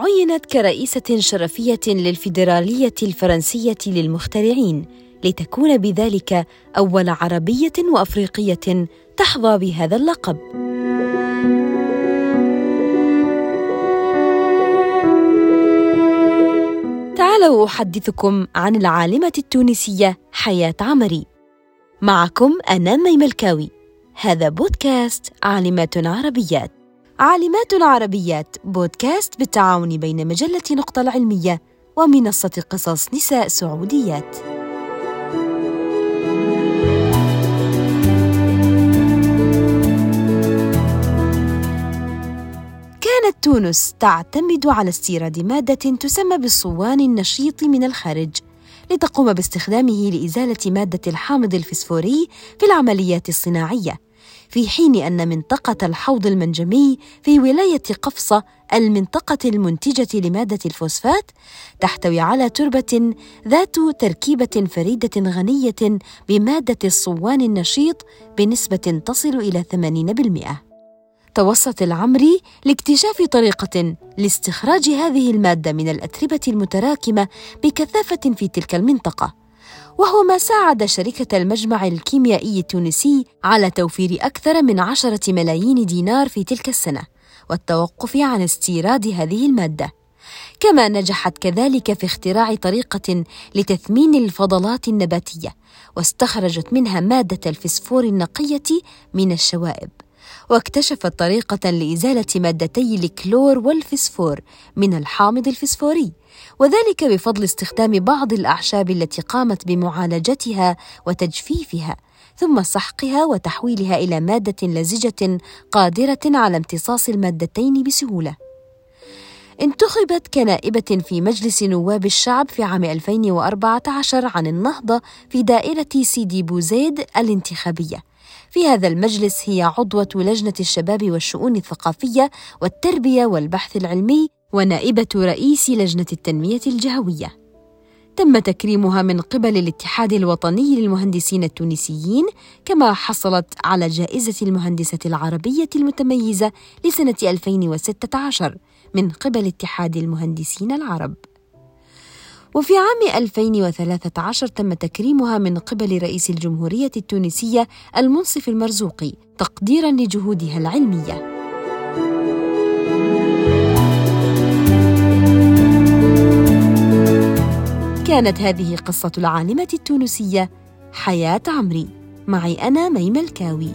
عينت كرئيسة شرفية للفيدرالية الفرنسية للمخترعين لتكون بذلك أول عربية وأفريقية تحظى بهذا اللقب. تعالوا أحدثكم عن العالمة التونسية حياة عمري. معكم أنا ميم الكاوي. هذا بودكاست عالمات عربيات. عالمات عربيات بودكاست بالتعاون بين مجلة نقطة العلمية ومنصة قصص نساء سعوديات. كانت تونس تعتمد على استيراد مادة تسمى بالصوان النشيط من الخارج لتقوم باستخدامه لإزالة مادة الحامض الفسفوري في العمليات الصناعية في حين أن منطقة الحوض المنجمي في ولاية قفصة المنطقة المنتجة لمادة الفوسفات تحتوي على تربة ذات تركيبة فريدة غنية بمادة الصوان النشيط بنسبة تصل إلى 80%. توسط العمري لاكتشاف طريقة لاستخراج هذه المادة من الأتربة المتراكمة بكثافة في تلك المنطقة، وهو ما ساعد شركة المجمع الكيميائي التونسي على توفير أكثر من عشرة ملايين دينار في تلك السنة، والتوقف عن استيراد هذه المادة. كما نجحت كذلك في اختراع طريقة لتثمين الفضلات النباتية، واستخرجت منها مادة الفسفور النقية من الشوائب. واكتشفت طريقة لإزالة مادتي الكلور والفسفور من الحامض الفسفوري وذلك بفضل استخدام بعض الأعشاب التي قامت بمعالجتها وتجفيفها ثم سحقها وتحويلها إلى مادة لزجة قادرة على امتصاص المادتين بسهولة. انتخبت كنائبة في مجلس نواب الشعب في عام 2014 عن النهضة في دائرة سيدي بوزيد الانتخابية في هذا المجلس هي عضوة لجنة الشباب والشؤون الثقافية والتربية والبحث العلمي ونائبة رئيس لجنة التنمية الجهوية. تم تكريمها من قبل الاتحاد الوطني للمهندسين التونسيين كما حصلت على جائزة المهندسة العربية المتميزة لسنة 2016 من قبل اتحاد المهندسين العرب. وفي عام 2013 تم تكريمها من قبل رئيس الجمهورية التونسية المنصف المرزوقي تقديرا لجهودها العلمية. كانت هذه قصة العالمة التونسية حياة عمري معي أنا ميم الكاوي